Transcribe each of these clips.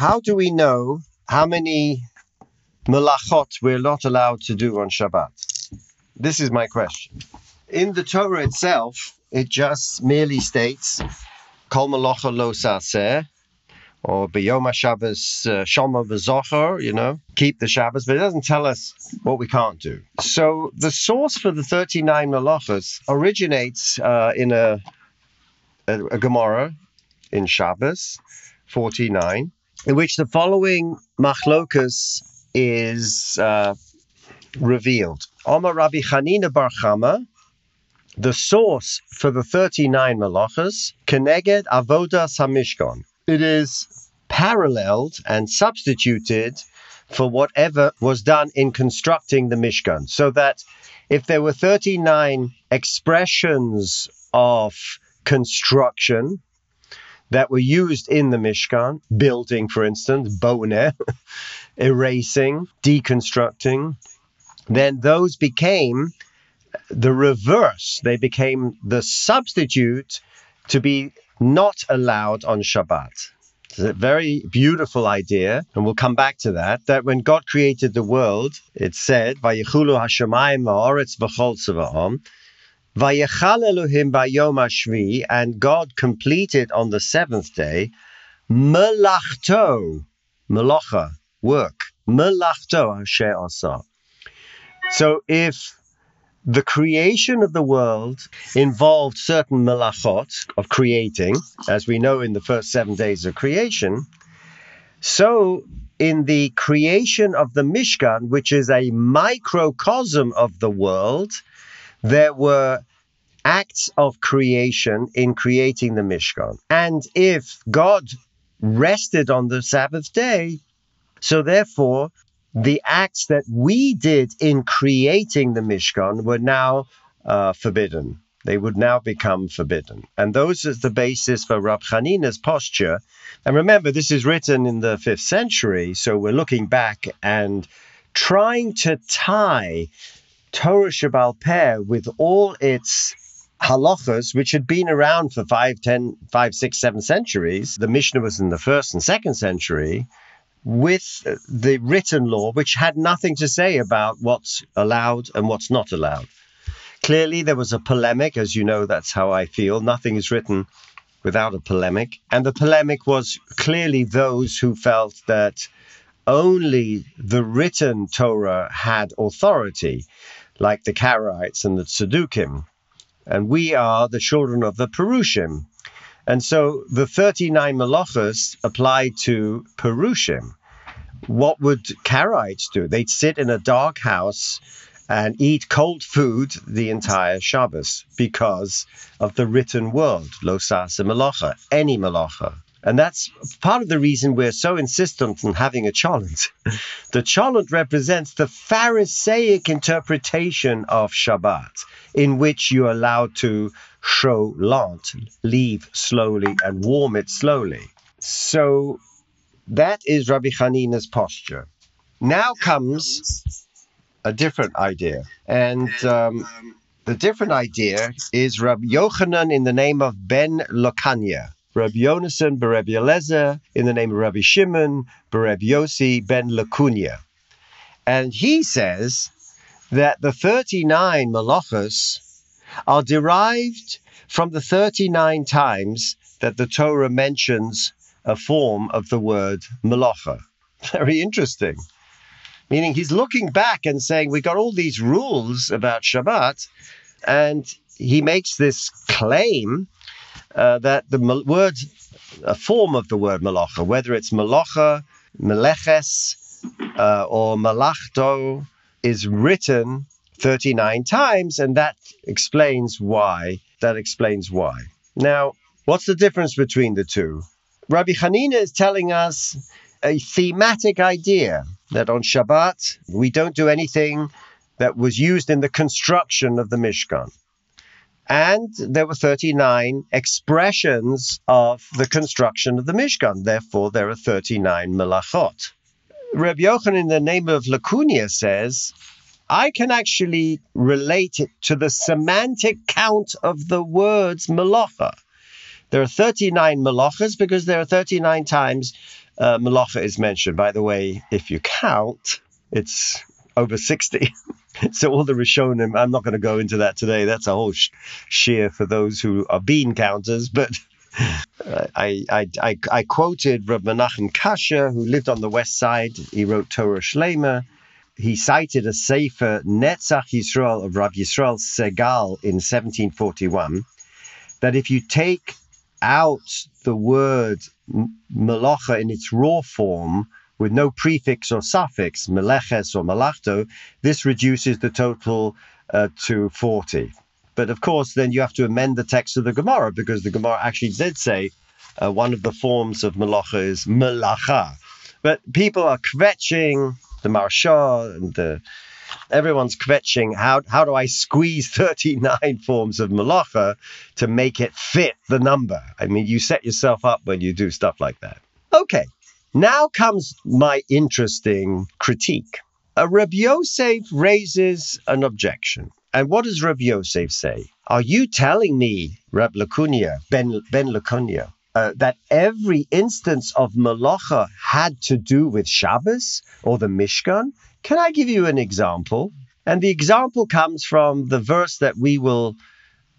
how do we know how many melachot we're not allowed to do on Shabbat? This is my question. In the Torah itself, it just merely states, Kol malacha lo saseh, or B'yom Shabbos uh, Shoma v'Zochar, you know, keep the Shabbos, but it doesn't tell us what we can't do. So the source for the 39 malachas originates uh, in a, a, a Gemara in Shabbos 49, in which the following machlokas is uh, revealed. Omar Rabbi Chanina Bar Chama, the source for the 39 malachas, Keneged Avoda Samishkon. It is paralleled and substituted for whatever was done in constructing the Mishkan. So that if there were 39 expressions of construction that were used in the Mishkan, building, for instance, boner, erasing, deconstructing, then those became the reverse. They became the substitute to be not allowed on Shabbat. It's a very beautiful idea, and we'll come back to that. That when God created the world, it said, "Vayichulu hashamayim haaretz v'chol tzvaam." Vayechal Elohim bayom hashvi, and God completed on the seventh day melachto, melacha, work, melachto asher asa. So if the creation of the world involved certain melachot of creating, as we know in the first seven days of creation. So, in the creation of the Mishkan, which is a microcosm of the world, there were acts of creation in creating the Mishkan. And if God rested on the Sabbath day, so therefore the acts that we did in creating the Mishkan were now uh, forbidden. They would now become forbidden. And those is the basis for Rab Chanina's posture. And remember, this is written in the fifth century, so we're looking back and trying to tie Torah Shabbal Peh with all its halachas, which had been around for five, ten, five, six, seven centuries. The Mishnah was in the first and second century with the written law, which had nothing to say about what's allowed and what's not allowed. Clearly, there was a polemic, as you know, that's how I feel. Nothing is written without a polemic. And the polemic was clearly those who felt that only the written Torah had authority, like the Karaites and the Tzedukim. And we are the children of the Perushim, and so the 39 malachas apply to Perushim. What would Karaites do? They'd sit in a dark house and eat cold food the entire Shabbos because of the written world, losasa malacha, any malacha. And that's part of the reason we're so insistent on having a cholent. the cholent represents the Pharisaic interpretation of Shabbat, in which you're allowed to show lant, leave slowly and warm it slowly. So that is Rabbi Chanina's posture. Now comes a different idea. And um, the different idea is Rabbi Yochanan in the name of Ben Lokanya. Rabbi Yonasan Bereb Yelezer in the name of Rabbi Shimon Bereb Yossi ben Lakunya. And he says that the 39 malachas are derived from the 39 times that the Torah mentions a form of the word malacha. Very interesting. Meaning he's looking back and saying, we got all these rules about Shabbat, and he makes this claim uh, that the word, a form of the word malacha, whether it's malacha, meleches, uh, or malachto, is written 39 times, and that explains why. That explains why. Now, what's the difference between the two? Rabbi Hanina is telling us a thematic idea that on Shabbat we don't do anything that was used in the construction of the Mishkan. And there were 39 expressions of the construction of the Mishkan. Therefore, there are 39 melachot. Rabbi Yochanan, in the name of Lakunia, says, I can actually relate it to the semantic count of the words melacha. There are 39 melachas because there are 39 times uh, malacha is mentioned. By the way, if you count, it's over 60. so all the Rishonim, I'm not going to go into that today. That's a whole sh- shear for those who are bean counters. But I, I, I, I quoted Rav Menachem Kasher, who lived on the west side. He wrote Torah Shlema. He cited a Sefer Netzach Yisrael of Rav Yisrael Segal in 1741 that if you take out the word malacha in its raw form with no prefix or suffix, meleches or malachto, this reduces the total uh, to 40. But of course, then you have to amend the text of the Gemara because the Gemara actually did say uh, one of the forms of malacha is malacha. But people are kvetching the Maharsha and the everyone's kvetching how how do I squeeze 39 forms of malacha to make it fit the number? I mean, you set yourself up when you do stuff like that. Okay, now comes my interesting critique. A Rabbi Yosef raises an objection. And what does Rabbi Yosef say? Are you telling me, Rab Lakunia, Ben, ben Lakunia, uh, that every instance of malacha had to do with Shabbos or the Mishkan? Can I give you an example? And the example comes from the verse that we will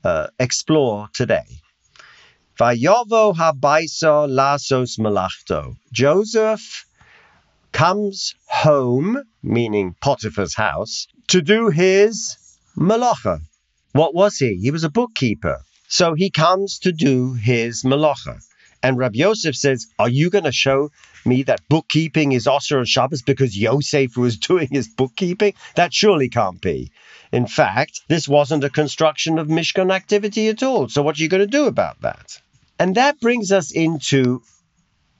uh, explore today. Vayovo habaiso lasos malachto. Joseph comes home, meaning Potiphar's house, to do his malacha. What was he? He was a bookkeeper. So he comes to do his malacha. And Rabbi Yosef says, Are you going to show me that bookkeeping is Osir on Shabbos because Yosef was doing his bookkeeping? That surely can't be. In fact, this wasn't a construction of Mishkan activity at all. So what are you going to do about that? And that brings us into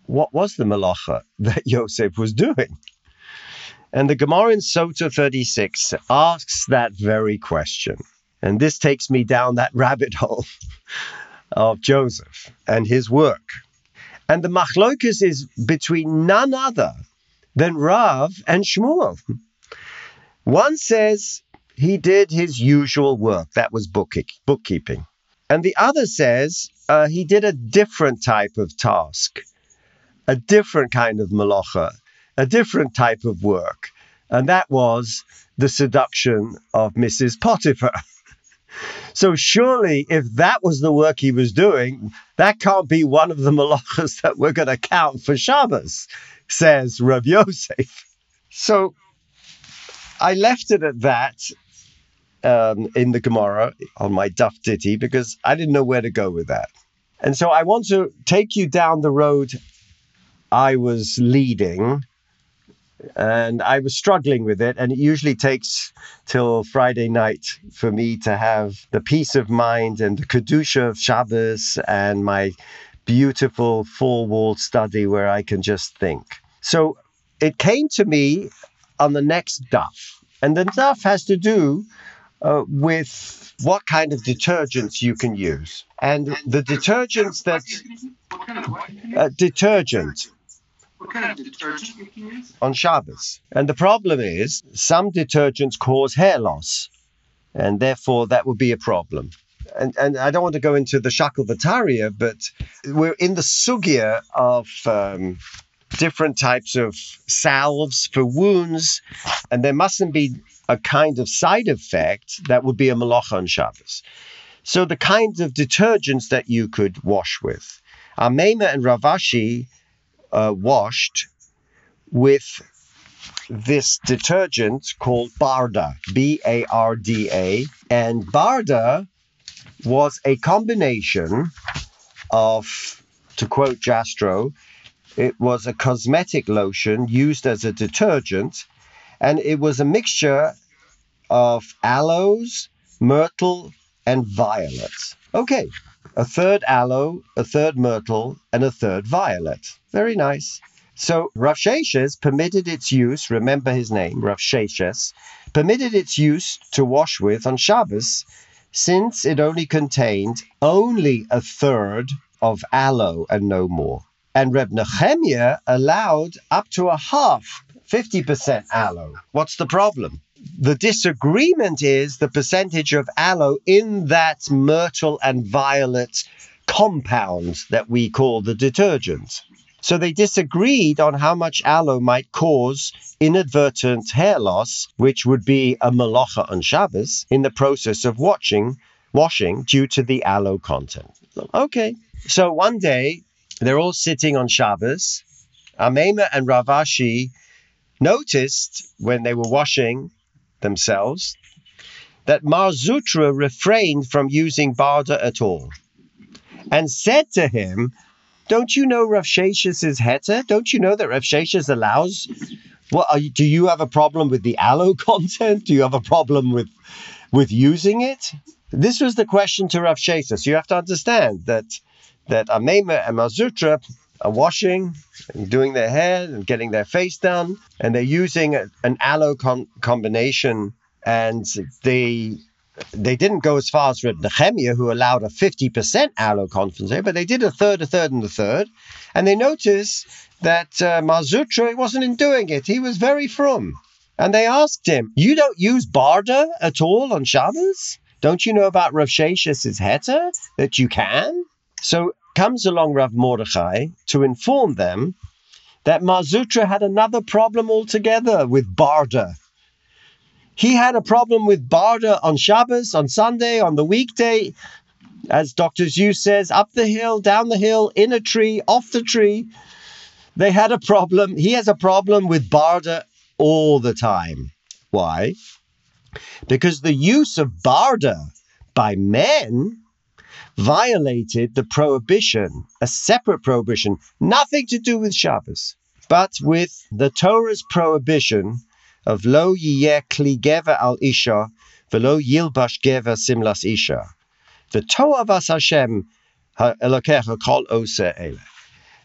what was the malacha that Yosef was doing? And the Gemara in Sota 36 asks that very question. And this takes me down that rabbit hole of Joseph and his work. And the machlokus is between none other than Rav and Shmuel. One says he did his usual work, that was bookkeeping. And the other says uh, he did a different type of task, a different kind of malacha, a different type of work. And that was the seduction of Mrs. Potiphar. So surely, if that was the work he was doing, that can't be one of the malachas that we're going to count for Shabbos, says Rav Yosef. So I left it at that um, in the Gemara on my Daf Ditty because I didn't know where to go with that. And so I want to take you down the road I was leading and I was struggling with it. And it usually takes till Friday night for me to have the peace of mind and the kedusha of Shabbos and my beautiful four-walled study where I can just think. So it came to me on the next Daf. and the Daf has to do uh, with what kind of detergents you can use, and the detergents that uh, detergent what kind of detergent you can use? on Shabbos. And the problem is some detergents cause hair loss, and therefore that would be a problem. And, and I don't want to go into the Shakulvataria, but we're in the sugya of um, different types of salves for wounds, and there mustn't be a kind of side effect that would be a malacha on Shabbos. So the kinds of detergents that you could wash with. Amema and Rav Ashi uh, washed with this detergent called Barda, B A R D A. And Barda was a combination of, to quote Jastrow, it was a cosmetic lotion used as a detergent, and it was a mixture of aloes, myrtle, and violet. Okay, a third aloe, a third myrtle, and a third violet. Very nice. So Rav Sheshes permitted its use, remember his name, Rav Sheshes, permitted its use to wash with on Shabbos, since it only contained only a third of aloe and no more. And Reb Nehemiah allowed up to a half, 50% aloe. What's the problem? The disagreement is the percentage of aloe in that myrtle and violet compound that we call the detergent. So they disagreed on how much aloe might cause inadvertent hair loss, which would be a malacha on Shabbos in the process of watching, washing due to the aloe content. Okay. So one day they're all sitting on Shabbos. Amema and Rav Ashi noticed when they were washing themselves that Mar Zutra refrained from using Barda at all and said to him, Don't you know Rav Sheshes is heter? Don't you know that Rav Sheshes allows? What you, do you have a problem with the aloe content? Do you have a problem with with using it? This was the question to Rav Sheshes. You have to understand that that Amema and Mazutra are washing and doing their hair and getting their face done, and they're using a, an aloe com- combination, and they they didn't go as far as Nehemiah, who allowed a 50% aloe concentrate, but they did a third, a third, and a third. And they noticed that uh, Mazutra wasn't in doing it. He was very from. And they asked him, You don't use Barda at all on Shabbos? Don't you know about Rav Sheshes' heter that you can? So comes along Rav Mordechai to inform them that Mazutra had another problem altogether with Barda. He had a problem with Barda on Shabbos, on Sunday, on the weekday. As Dr. Seuss says, up the hill, down the hill, in a tree, off the tree. They had a problem. He has a problem with Barda all the time. Why? Because the use of Barda by men violated the prohibition, a separate prohibition, nothing to do with Shabbos, but with the Torah's prohibition of lo yiyeh kli gever al isha velo yilbash gever simlas isha. The Toavas Hashem Elokecha kol ose ele.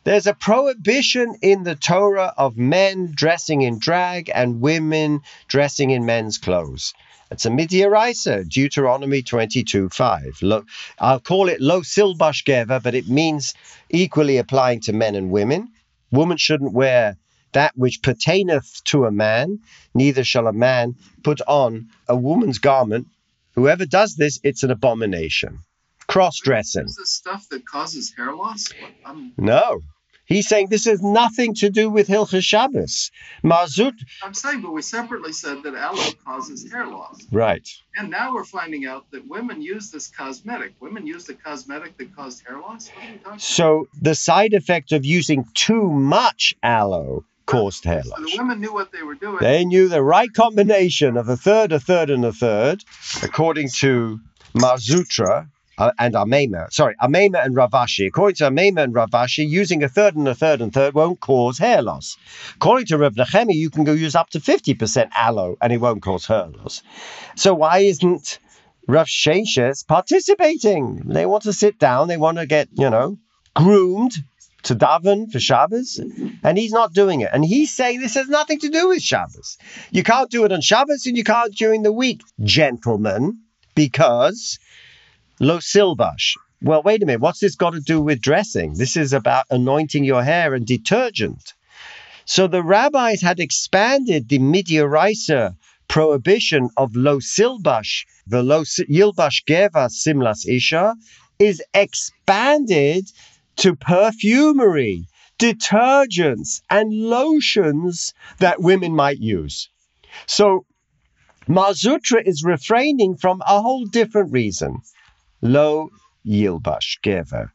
There's a prohibition in the Torah of men dressing in drag and women dressing in men's clothes. It's a midiaraisa, Deuteronomy 22 5. Lo, I'll call it lo silbash geva, but it means equally applying to men and women. Woman shouldn't wear that which pertaineth to a man, neither shall a man put on a woman's garment. Whoever does this, it's an abomination. Cross dressing. Is this stuff that causes hair loss? I'm, No. He's saying this has nothing to do with Hilchas Shabbos. Mazut, I'm saying, but we separately said that aloe causes hair loss. right. And now we're finding out that women use this cosmetic. Women use the cosmetic that caused hair loss? What are you talking So the side effect of using too much aloe caused hair about? So loss. the women knew what they were doing. They knew the right combination of a third, a third, and a third, according to Mar Zutra uh, and Amema. Sorry, Amema and Rav Ashi. According to Amema and Rav Ashi, using a third and a third and third won't cause hair loss. According to Rav Nechemi, you can go use up to 50% aloe and it won't cause hair loss. So why isn't Rav Sheshes participating? They want to sit down, they want to get, you know, groomed to daven for Shabbos, and he's not doing it. And he's saying this has nothing to do with Shabbos. You can't do it on Shabbos and you can't during the week, gentlemen, because lo silbash. Well, wait a minute. What's this got to do with dressing? This is about anointing your hair and detergent. So the rabbis had expanded the midiraisa prohibition of lo silbash, the yilbash geva simlas isha, is expanded to perfumery, detergents, and lotions that women might use. So Mazutra is refraining from a whole different reason. Lo yilbash gever.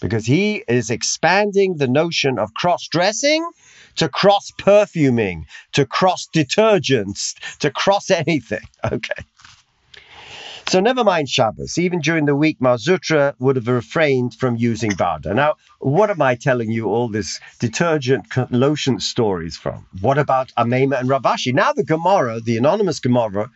Because he is expanding the notion of cross dressing to cross perfuming, to cross detergents, to cross anything. Okay. So never mind Shabbos. Even during the week, Mar Zutra would have refrained from using Barda. Now, what am I telling you all this detergent lotion stories from? What about Amema and Rav Ashi? Now the Gemara, the anonymous Gemara,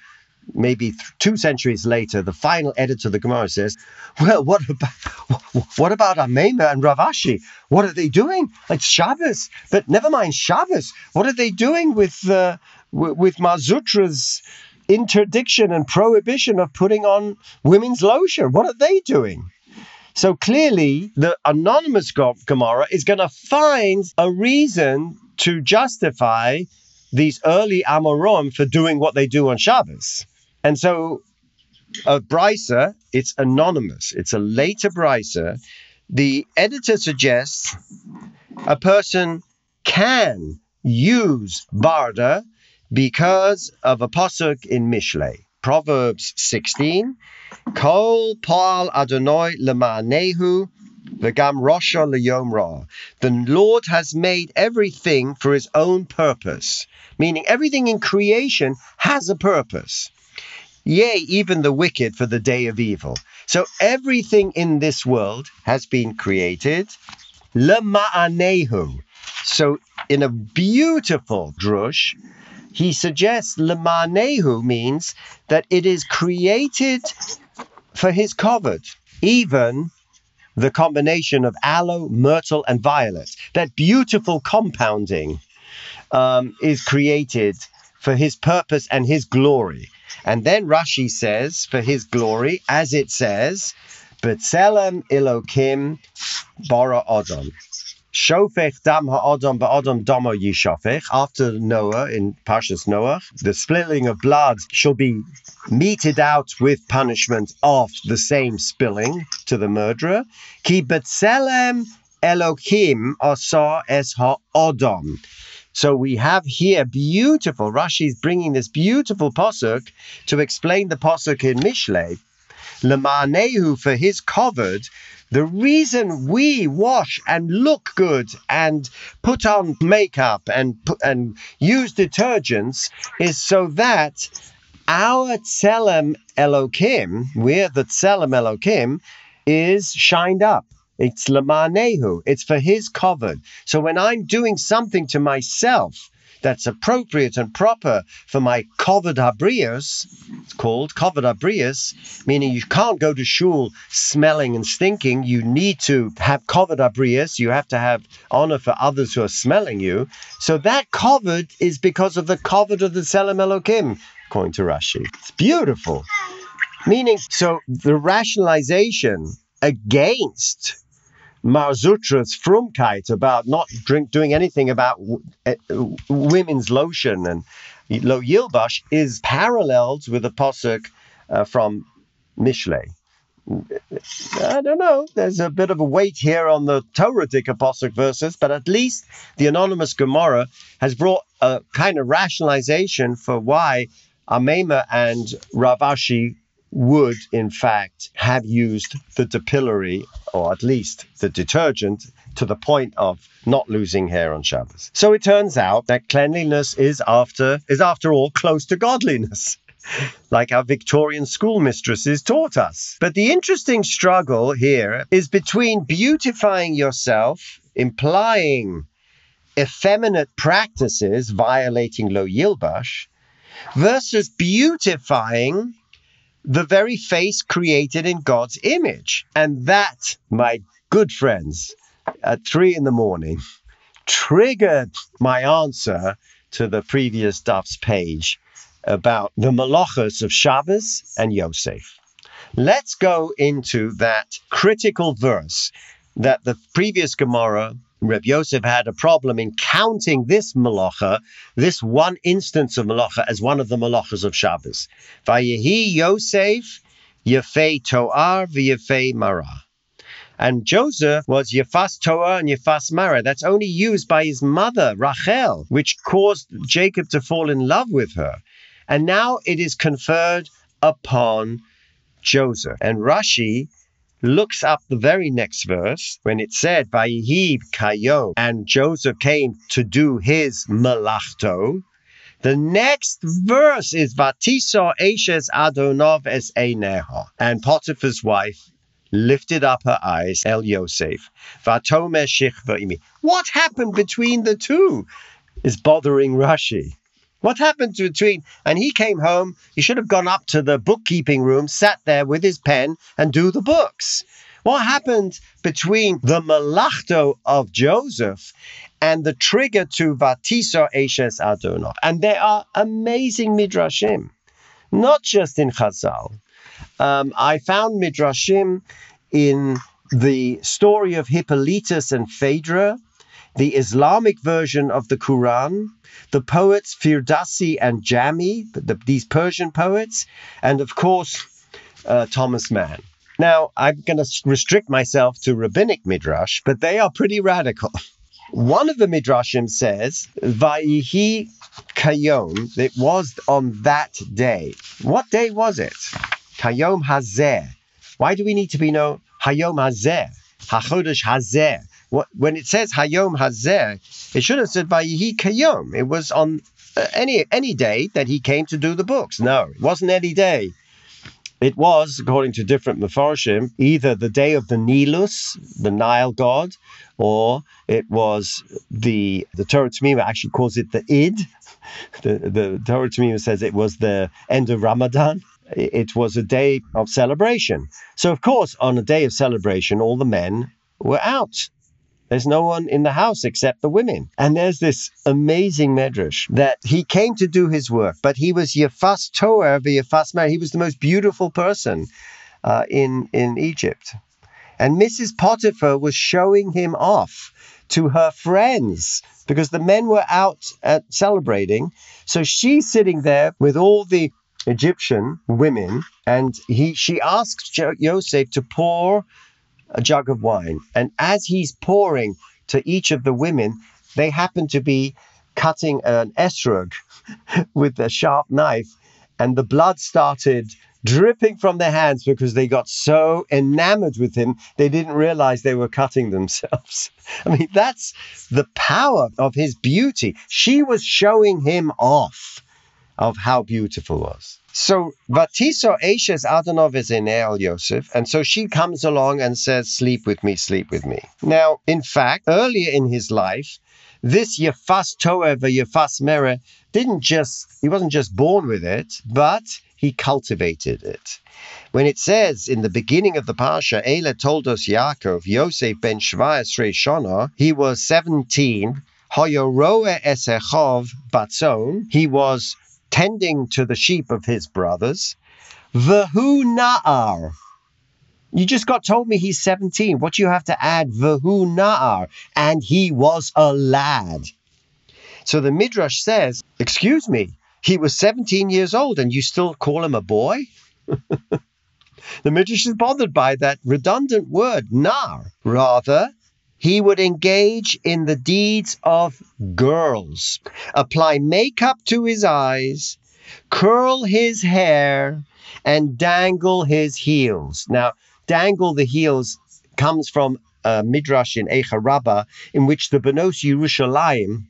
maybe th- two centuries later, the final editor of the Gemara says, "Well, what about what about Amema and Rav Ashi? What are they doing? It's Shabbos, but never mind Shabbos. What are they doing with uh, w- with Mar Zutra's interdiction and prohibition of putting on women's lotion? What are they doing?" So clearly, the anonymous Gemara is going to find a reason to justify these early Amorim for doing what they do on Shabbos. And so a Brisa, it's anonymous. It's a later Brisa. The editor suggests a person can use barda because of a pasuk in Mishlei. Proverbs 16, Kol Paal Adonai Lema'anehu V'gam Rosha Leyom Ra. The Lord has made everything for his own purpose, meaning everything in creation has a purpose. Yea, even the wicked for the day of evil. So everything in this world has been created. Lema'anehu. So in a beautiful drush, he suggests Lema'anehu means that it is created for his kavod. Even the combination of aloe, myrtle, and violet, that beautiful compounding, um, is created for his purpose and his glory. And then Rashi says, for his glory, as it says, B'tselem Elokim bara Odom. Shofech dam ha'odom ba'odom domo yishofech. After Noah, in Parshas Noah, the spilling of blood shall be meted out with punishment of the same spilling to the murderer. Ki betzelem Elohim asa es ha'odom. So we have here beautiful, Rashi is bringing this beautiful posuk to explain the posuk in Mishlei. Lemanehu for his kavod the reason we wash and look good and put on makeup and and use detergents is so that our Tselem Elokim, we're the Tselem Elokim, is shined up. It's Lamanehu. It's for his kavod. So when I'm doing something to myself that's appropriate and proper for my kavod habrius, it's called kavod habrius, meaning you can't go to shul smelling and stinking. You need to have kavod habrius. You have to have honor for others who are smelling you. So that kavod is because of the kavod of the Tselem Elokim, according to Rashi. It's beautiful. Meaning, so the rationalization against Mar Zutra's frumkeit about not drink, doing anything about uh, women's lotion and lo yilbash is paralleled with a posuk uh, from Mishlei. I don't know. There's a bit of a weight here on the Torah Posuk verses, but at least the anonymous Gemara has brought a kind of rationalization for why Amema and Rav Ashi would, in fact, have used the depilatory, or at least the detergent, to the point of not losing hair on Shabbos. So it turns out that cleanliness is after is after all close to godliness. like our Victorian schoolmistresses taught us. But the interesting struggle here is between beautifying yourself, implying effeminate practices violating lo yilbash, versus beautifying the very face created in God's image. And that, my good friends, at three in the morning, triggered my answer to the previous Daf's page about the malachas of Shabbos and Yosef. Let's go into that critical verse that the previous Gemara Reb Yosef had a problem in counting this malacha, this one instance of malacha, as one of the malachas of Shabbos. Vayehi Yosef Yefei Toar v'Yefei Mara. And Joseph was Yefas Toar and Yefas Mara. That's only used by his mother, Rachel, which caused Jacob to fall in love with her. And now it is conferred upon Joseph. And Rashi looks up the very next verse when it said, Vayihib Kayo, and Joseph came to do his malachto. The next verse is Vatiso Eshes Adonov es Eineha, and Potiphar's wife lifted up her eyes, El Yosef. Vatome Shich What happened between the two is bothering Rashi. What happened between? And he came home. He should have gone up to the bookkeeping room, sat there with his pen, and do the books. What happened between the malachto of Joseph and the trigger to Vatiso Eshes Adonov? And there are amazing midrashim, not just in Chazal. Um, I found midrashim in the story of Hippolytus and Phaedra the Islamic version of the Quran, the poets Firdausi and Jami, the, these Persian poets, and of course, uh, Thomas Mann. Now, I'm going to restrict myself to rabbinic midrash, but they are pretty radical. One of the midrashim says, "Vayihi kayom." It was on that day. What day was it? Kayom hazeh. Why do we need to be know Hayom hazeh? Hachodesh hazeh. What, when it says Hayom hazeh, it should have said Vayihi kayom. It was on uh, any any day that he came to do the books. No, it wasn't any day. It was, according to different Mefarshim, either the day of the Nilus, the Nile god, or it was the the Torah Tamima actually calls it the Id. The the Torah Tamima says it was the end of Ramadan. It was a day of celebration. So of course, on a day of celebration, all the men were out. There's no one in the house except the women. And there's this amazing medrash that he came to do his work, but he was Yefas Toer Yefas Mar. He was the most beautiful person uh, in, in Egypt. And Mrs. Potiphar was showing him off to her friends because the men were out at celebrating. So she's sitting there with all the Egyptian women, and he she asked jo- Yosef to pour a jug of wine. And as he's pouring to each of the women, they happen to be cutting an esrog with a sharp knife, and the blood started dripping from their hands because they got so enamored with him, they didn't realize they were cutting themselves. I mean, that's the power of his beauty. She was showing him off of how beautiful was. So Vatiso Eshes Adonov is in El Yosef, and so she comes along and says, Sleep with me, sleep with me. Now, in fact, earlier in his life, this Yefas Toev, Yefas Mere, didn't just, he wasn't just born with it, but he cultivated it. When it says in the beginning of the Pasha, Ela told us Yaakov, Yosef ben Shvayas Shona, he was 17, Hoyoroe Esechov Batzon, he was tending to the sheep of his brothers. Vahu Na'ar. You just got told me he's 17. What do you have to add? Vahu Na'ar. And he was a lad. So the Midrash says, Excuse me, he was 17 years old and you still call him a boy? the Midrash is bothered by that redundant word, nar. Rather, he would engage in the deeds of girls, apply makeup to his eyes, curl his hair, and dangle his heels. Now, dangle the heels comes from a midrash in Eicha Rabbah, in which the Benos Yerushalayim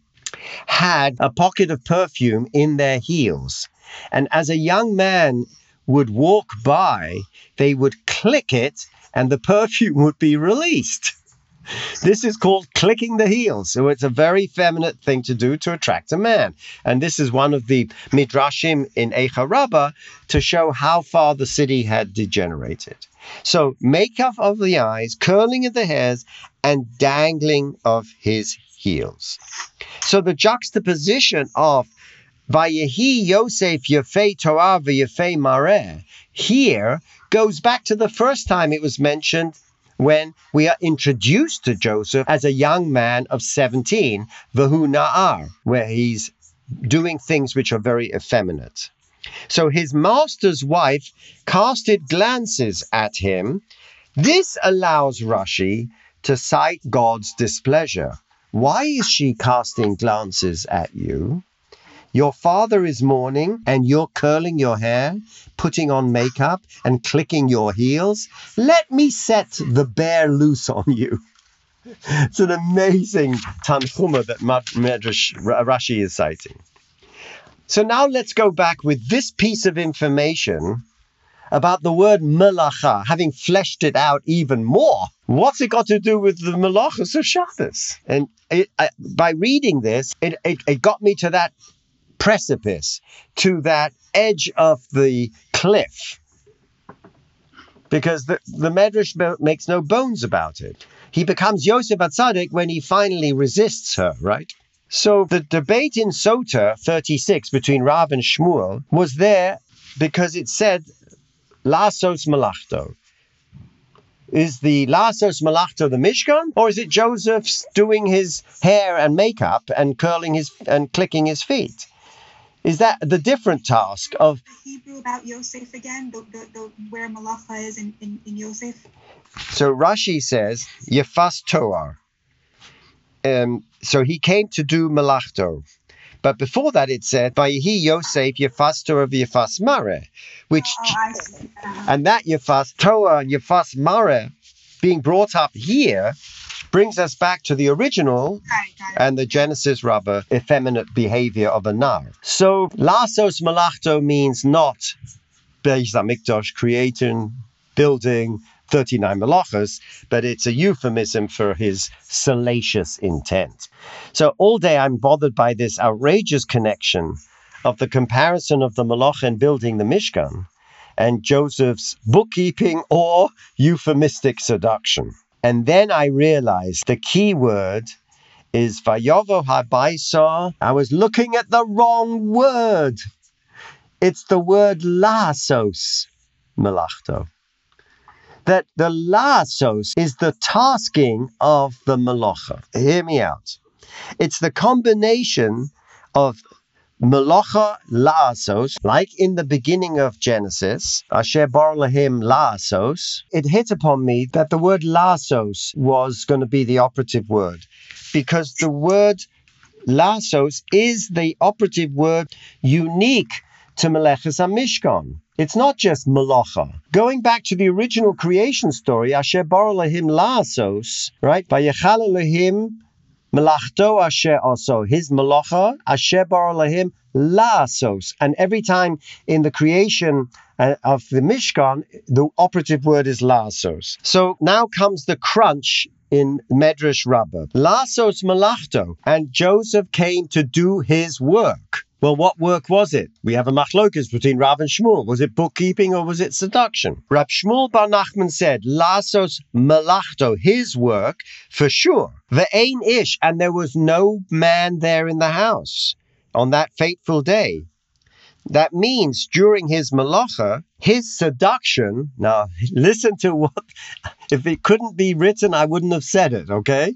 had a pocket of perfume in their heels. And as a young man would walk by, they would click it and the perfume would be released. This is called clicking the heels. So it's a very feminine thing to do to attract a man. And this is one of the midrashim in Eicha Rabbah to show how far the city had degenerated. So makeup of the eyes, curling of the hairs, and dangling of his heels. So the juxtaposition of Vayehi Yosef Yefei Torah Yefei Mareh here goes back to the first time it was mentioned when we are introduced to Joseph as a young man of 17, Vahu Na'ar, where he's doing things which are very effeminate. So his master's wife casted glances at him. This allows Rashi to cite God's displeasure. Why is she casting glances at you? Your father is mourning and you're curling your hair, putting on makeup, and clicking your heels. Let me set the bear loose on you. It's an amazing tanchuma that Medrash Rashi is citing. So now let's go back with this piece of information about the word melacha, having fleshed it out even more. What's it got to do with the melachas of Shabbos? And it, I, by reading this, it, it, it got me to that precipice, to that edge of the cliff. Because the, the Medrash makes no bones about it. He becomes Yosef Atzadik when he finally resists her, right? So the debate in Sota 36 between Rav and Shmuel was there because it said Lasos Malachto. Is the Lasos Malachto the Mishkan, or is it Joseph's doing his hair and makeup and curling his and clicking his feet? Is that the different task of Hebrew about Yosef again, the, the, the where Malacha is in, in, in Yosef? So Rashi says Yefas Toar. um, so he came to do malachto. But before that, it said, "Vayihi Yosef Yefas Torah v'Yefas Mare," which Oh. Uh, and that Yefas Torah and Yefas Mare being brought up here brings us back to the original got it, got it. and the Genesis Rabbah effeminate behavior of a nar. So lasos malachto means not Beis Hamikdash creating, building 39 malachas, but it's a euphemism for his salacious intent. So all day I'm bothered by this outrageous connection of the comparison of the malach and building the Mishkan and Joseph's bookkeeping or euphemistic seduction. And then I realized the key word is Vayovo Habaisa. I was looking at the wrong word. It's the word lasos, melachto. That the lasos is the tasking of the malacha. Hear me out. It's the combination of Melacha Laasos, like in the beginning of Genesis, Asher bara Elohim Laasos, it hit upon me that the word Laasos was going to be the operative word because the word Laasos is the operative word unique to Meleches HaMishkan. It's not just Melacha. Going back to the original creation story, Asher bara Elohim Laasos, right? Vayechal Elohim Melachto asher also his malacha asher bara Elohim lasos. And every time in the creation uh, of the Mishkan, the operative word is lasos. So now comes the crunch in Medrash Rabbah. Lasos malachto, and Joseph came to do his work. Well, what work was it? We have a machlokas between Rav and Shmuel. Was it bookkeeping or was it seduction? Rav Shmuel Bar Nachman said, Lasos malachto, his work, for sure. Ve'ein ish, and there was no man there in the house on that fateful day. That means during his malacha, his seduction. Now, listen to what, if it couldn't be written, I wouldn't have said it, okay?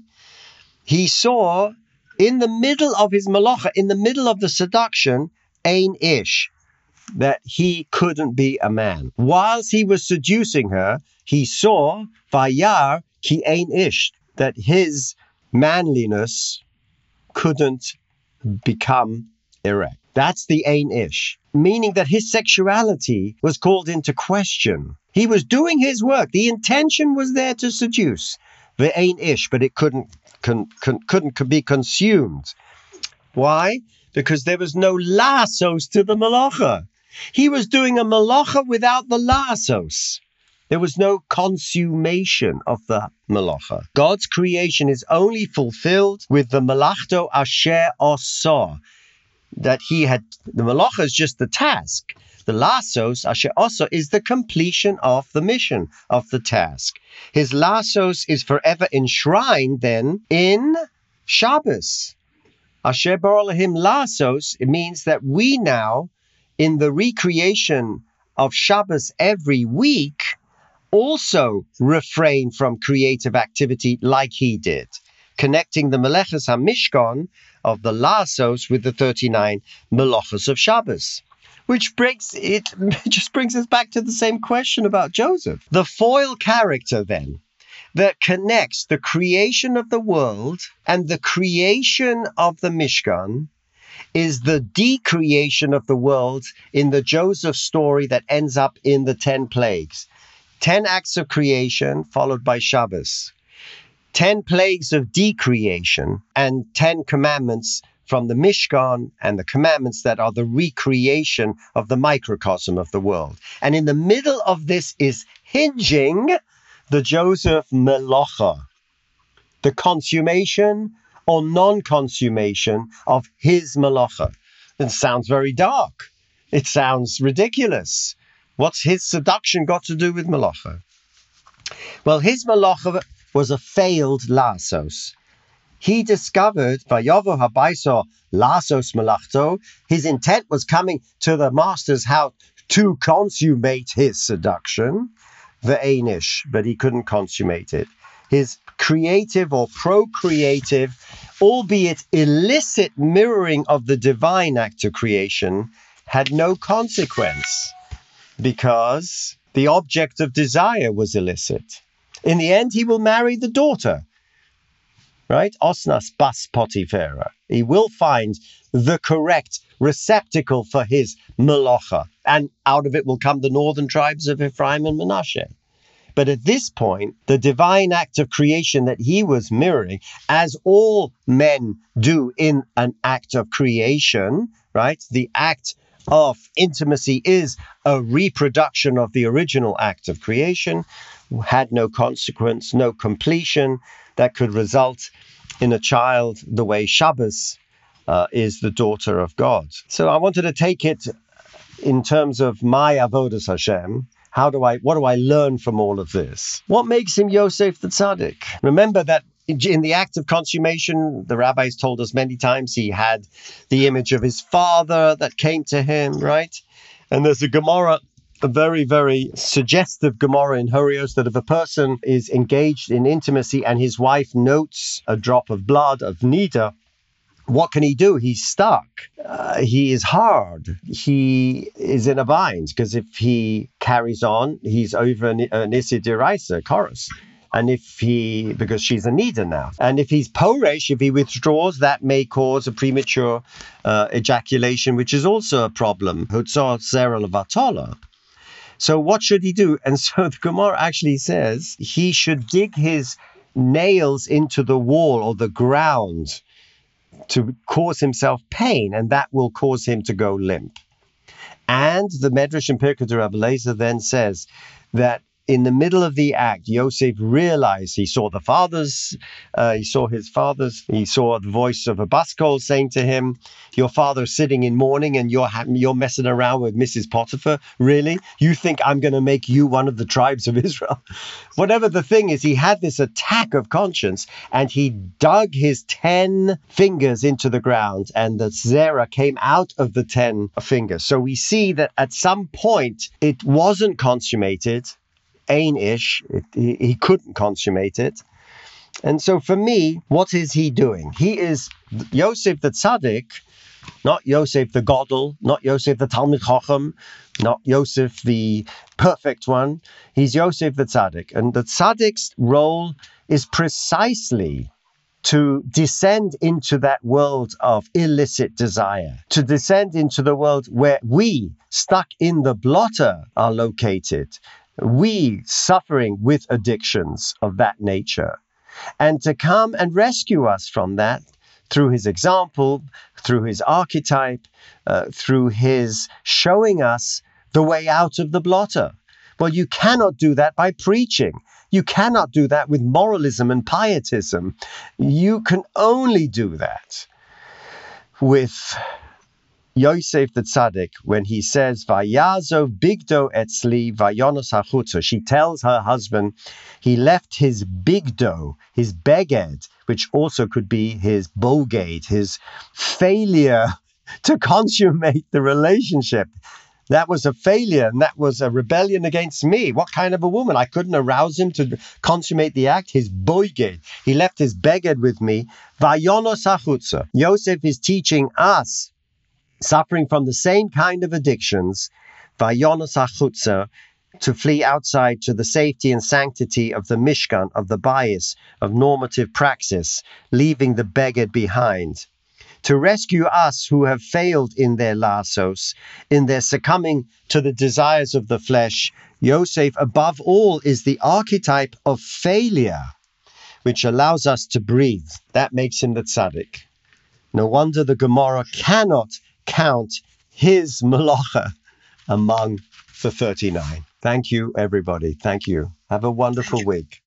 He saw in the middle of his malacha, in the middle of the seduction, Ain Ish, that he couldn't be a man. Whilst he was seducing her, he saw Vayar ki Ain Ish, that his manliness couldn't become erect. That's the Ain Ish, meaning that his sexuality was called into question. He was doing his work. The intention was there to seduce the ain't Ish, but it couldn't con, con, couldn't be consumed. Why? Because there was no lassos to the malacha. He was doing a malacha without the lassos. There was no consummation of the malacha. God's creation is only fulfilled with the malachto asher osah. That he had, the malacha is just the task. The lassos, asher osah, is the completion of the mission, of the task. His lassos is forever enshrined then in Shabbos. Asher Barolahim Lassos, it means that we now, in the recreation of Shabbos every week, also refrain from creative activity like he did, connecting the Meleches HaMishkan of the Lassos with the 39 Melachos of Shabbos. Which brings it just brings us back to the same question about Joseph. The foil character then that connects the creation of the world and the creation of the Mishkan is the decreation of the world in the Joseph story that ends up in the 10 plagues. 10 acts of creation followed by Shabbos. 10 plagues of decreation and 10 commandments from the Mishkan and the commandments that are the recreation of the microcosm of the world. And in the middle of this is hinging the Joseph Melacha, the consummation or non consummation of his Melacha. It sounds very dark. It sounds ridiculous. What's his seduction got to do with Melacha? Well, his Melacha was a failed Lassos. He discovered Vayovo Habaiso Lassos Melachto. His intent was coming to the master's house to consummate his seduction the Anish, but he couldn't consummate it. His creative or procreative, albeit illicit mirroring of the divine act of creation had no consequence because the object of desire was illicit. In the end, he will marry the daughter. Right? Osnas bas Potiphera. He will find the correct receptacle for his melacha, and out of it will come the northern tribes of Ephraim and Manasseh. But at this point, the divine act of creation that he was mirroring, as all men do in an act of creation, right? The act of intimacy is a reproduction of the original act of creation, had no consequence, no completion that could result in a child the way Shabbos uh, is the daughter of God. So I wanted to take it in terms of my avodas Hashem. How do I? What do I learn from all of this? What makes him Yosef the tzaddik? Remember that in the act of consummation, the rabbis told us many times he had the image of his father that came to him, right? And there's a Gemara, a very, very suggestive Gemara in Horios that if a person is engaged in intimacy and his wife notes a drop of blood of nida, what can he do? He's stuck. Uh, he is hard. He is in a bind because if he carries on, he's over an, an issur kares. And if he, because she's a nida now, and if he's poresh, if he withdraws, that may cause a premature uh, ejaculation, which is also a problem. So what should he do? And so the Gemara actually says he should dig his nails into the wall or the ground to cause himself pain, and that will cause him to go limp. And the Medrash in Pirkei Rabbi then says that in the middle of the act, Yosef realized he saw the fathers, uh, he saw his fathers, he saw the voice of a baskol saying to him, "Your father's sitting in mourning, and you're ha- you're messing around with Mrs. Potiphar. Really? You think I'm going to make you one of the tribes of Israel?" Whatever the thing is, he had this attack of conscience, and he dug his ten fingers into the ground, and the zera came out of the ten fingers. So we see that at some point it wasn't consummated Ain ish. He, he couldn't consummate it. And so for me, what is he doing? He is Yosef the Tzaddik, not Yosef the Godel, not Yosef the Talmid Chochem, not Yosef the perfect one. He's Yosef the Tzaddik. And the Tzaddik's role is precisely to descend into that world of illicit desire, to descend into the world where we, stuck in the blotter, are located, we suffering with addictions of that nature, and to come and rescue us from that through his example, through his archetype, uh, through his showing us the way out of the blotter. Well, you cannot do that by preaching. You cannot do that with moralism and pietism. You can only do that with Yosef the Tzaddik, when he says, Vayazov bigdo etzli vayonos hachutza, she tells her husband he left his bigdo, his beged, which also could be his bogate, his failure to consummate the relationship. That was a failure and that was a rebellion against me. What kind of a woman? I couldn't arouse him to consummate the act. His boyged. He left his beged with me. Vayonos hachutza. Yosef is teaching us suffering from the same kind of addictions, vayonos achutza, to flee outside to the safety and sanctity of the Mishkan, of the bias, of normative praxis, leaving the beged behind. To rescue us who have failed in their lassos, in their succumbing to the desires of the flesh, Yosef, above all, is the archetype of failure, which allows us to breathe. That makes him the tzaddik. No wonder the Gemara cannot count his malacha among the 39. Thank you, everybody. Thank you. Have a wonderful week.